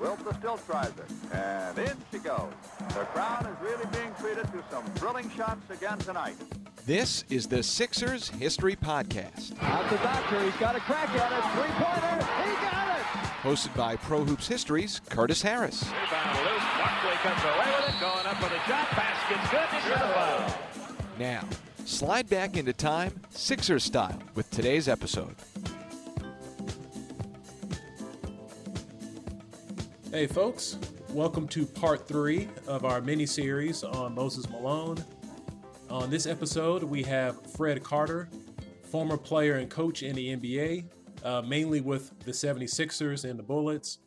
Wilta still tries it. And in she goes. The crowd is really being treated to some thrilling shots again tonight. This is the Sixers History Podcast. Out the doctor, he's got a crack at it. Three-pointer, he got it! Hosted by Pro Hoops History's Curtis Harris. Rebound loose, Barkley comes away with it, going up for the shot, basket's good, it's the foul. Now, slide back into time, Sixers style, with today's episode. Hey, folks, welcome to part three of our mini series on Moses Malone. On this episode, we have Fred Carter, former player and coach in the NBA, uh, mainly with the 76ers and the Bullets.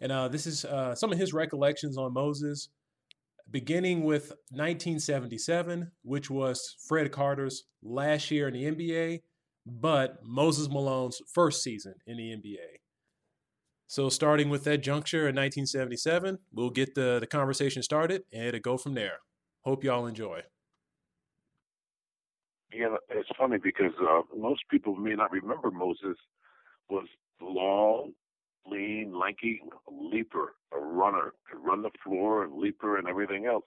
And uh, this is uh, some of his recollections on Moses, beginning with 1977, which was Fred Carter's last year in the NBA, but Moses Malone's first season in the NBA. So, starting with that juncture in 1977, we'll get the, the conversation started and it'll go from there. Hope y'all enjoy. Yeah, it's funny because uh, most people may not remember Moses was long, lean, lanky leaper, a runner, could run the floor and leaper and everything else.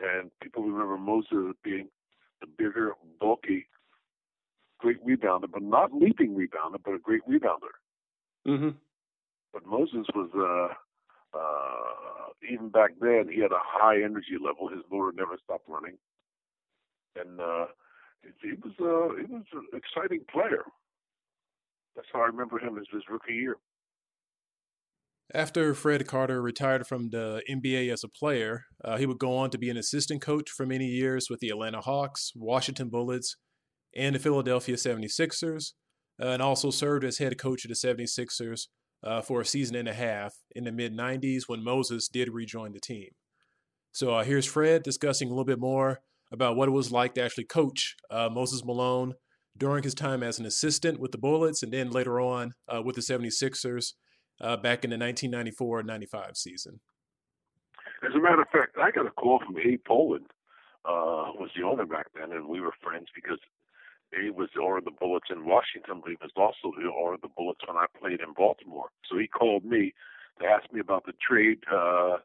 And people remember Moses being the bigger, bulky, great rebounder, but not leaping rebounder, but a great rebounder. Mm-hmm. But Moses was, uh, uh, even back then, he had a high energy level. His motor never stopped running. And uh, he was, uh, he was an exciting player. That's how I remember him as his rookie year. After Fred Carter retired from the NBA as a player, uh, he would go on to be an assistant coach for many years with the Atlanta Hawks, Washington Bullets, and the Philadelphia 76ers, uh, and also served as head coach of the 76ers uh, for a season and a half in the mid 90s when Moses did rejoin the team. So uh, here's Fred discussing a little bit more about what it was like to actually coach uh, Moses Malone during his time as an assistant with the Bullets and then later on uh, with the 76ers uh, back in the 1994 95 season. As a matter of fact, I got a call from Abe Pollin, uh, was the owner back then, and we were friends because he was of the Bullets in Washington, but he was also of the Bullets when I played in Baltimore. So he called me to ask me about the trade. Uh,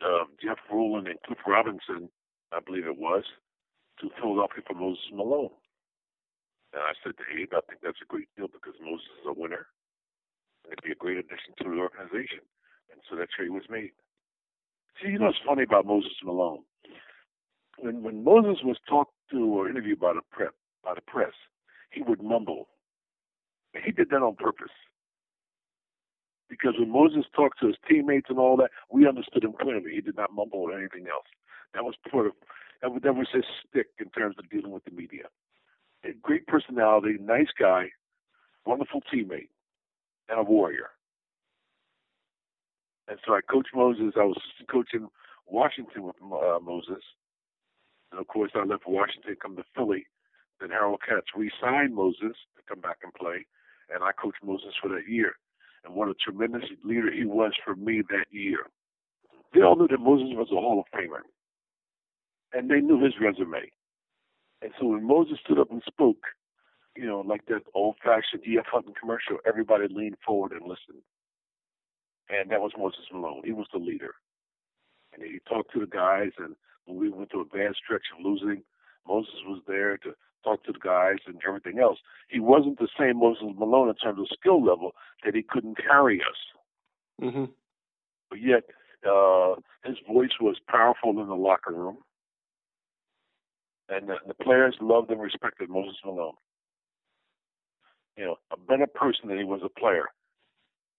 uh, Jeff Ruland and Cliff Robinson, I believe it was, to Philadelphia for Moses Malone. And I said to Abe, I think that's a great deal because Moses is a winner. And it'd be a great addition to the organization. And so that trade was made. See, you know what's funny about Moses Malone? When when Moses was talked to or interviewed by the prep by the press, he would mumble. He did that on purpose. Because when Moses talked to his teammates and all that, we understood him clearly. He did not mumble or anything else. That was part of that was, that was his stick in terms of dealing with the media. A great personality, nice guy, wonderful teammate, and a warrior. And so I coached Moses. I was coaching Washington with uh, Moses. And of course, I left Washington, come to Philly. Then Harold Katz re-signed Moses to come back and play, and I coached Moses for that year. And what a tremendous leader he was for me that year. They all knew that Moses was a Hall of Famer, and they knew his resume. And so when Moses stood up and spoke, you know, like that old-fashioned E.F. Hutton commercial, everybody leaned forward and listened. And that was Moses Malone. He was the leader. And he talked to the guys, and when we went through a bad stretch of losing, Moses was there to talk to the guys and everything else. He wasn't the same Moses Malone in terms of skill level that he couldn't carry us. Mm-hmm. But yet, uh, his voice was powerful in the locker room. And the, the players loved and respected Moses Malone. You know, a better person than he was a player.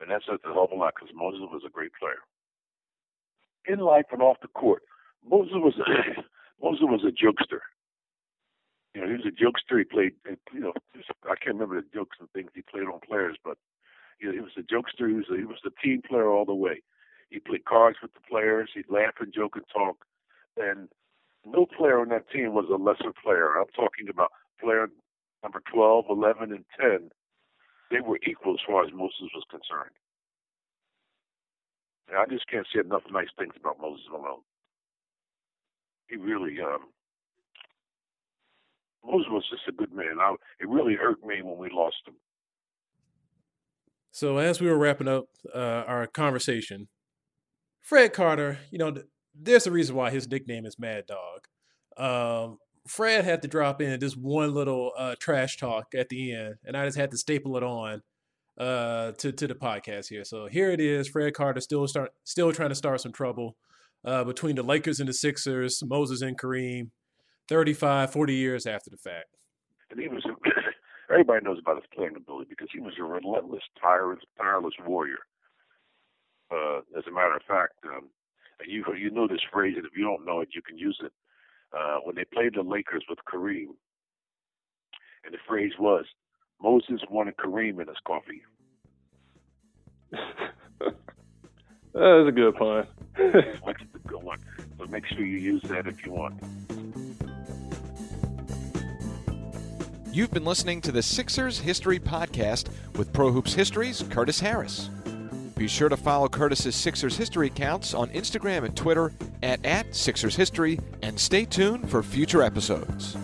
And that says a whole lot because Moses was a great player. In life and off the court, Moses was a, Moses was a jokester. You know, he was a jokester. He played, you know, I can't remember the jokes and things he played on players, but you know, he was a jokester. He was a, he was a team player all the way. He played cards with the players. He'd laugh and joke and talk. And no player on that team was a lesser player. I'm talking about player number 12, 11, and 10. They were equal as far as Moses was concerned. And I just can't say enough nice things about Moses Malone. He really, um, Moses was just a good man. I, it really hurt me when we lost him. So as we were wrapping up uh, our conversation, Fred Carter, you know, there's a reason why his nickname is Mad Dog. Um, Fred had to drop in this one little uh, trash talk at the end, and I just had to staple it on uh, to to the podcast here. So here it is. Fred Carter still start still trying to start some trouble uh, between the Lakers and the Sixers, Moses and Kareem, 35, 40 years after the fact. And he was everybody knows about his playing ability because he was a relentless, tireless, tireless warrior. Uh, as a matter of fact, um, you you know this phrase, and if you don't know it, you can use it. Uh, when they played the Lakers with Kareem, and the phrase was, "Moses wanted Kareem in his coffee." that is a good pun. That's a good one. So make sure you use that if you want. You've been listening to the Sixers History Podcast with Pro Hoops History's Curtis Harris. Be sure to follow Curtis's Sixers History accounts on Instagram and Twitter at, at Sixers History and stay tuned for future episodes.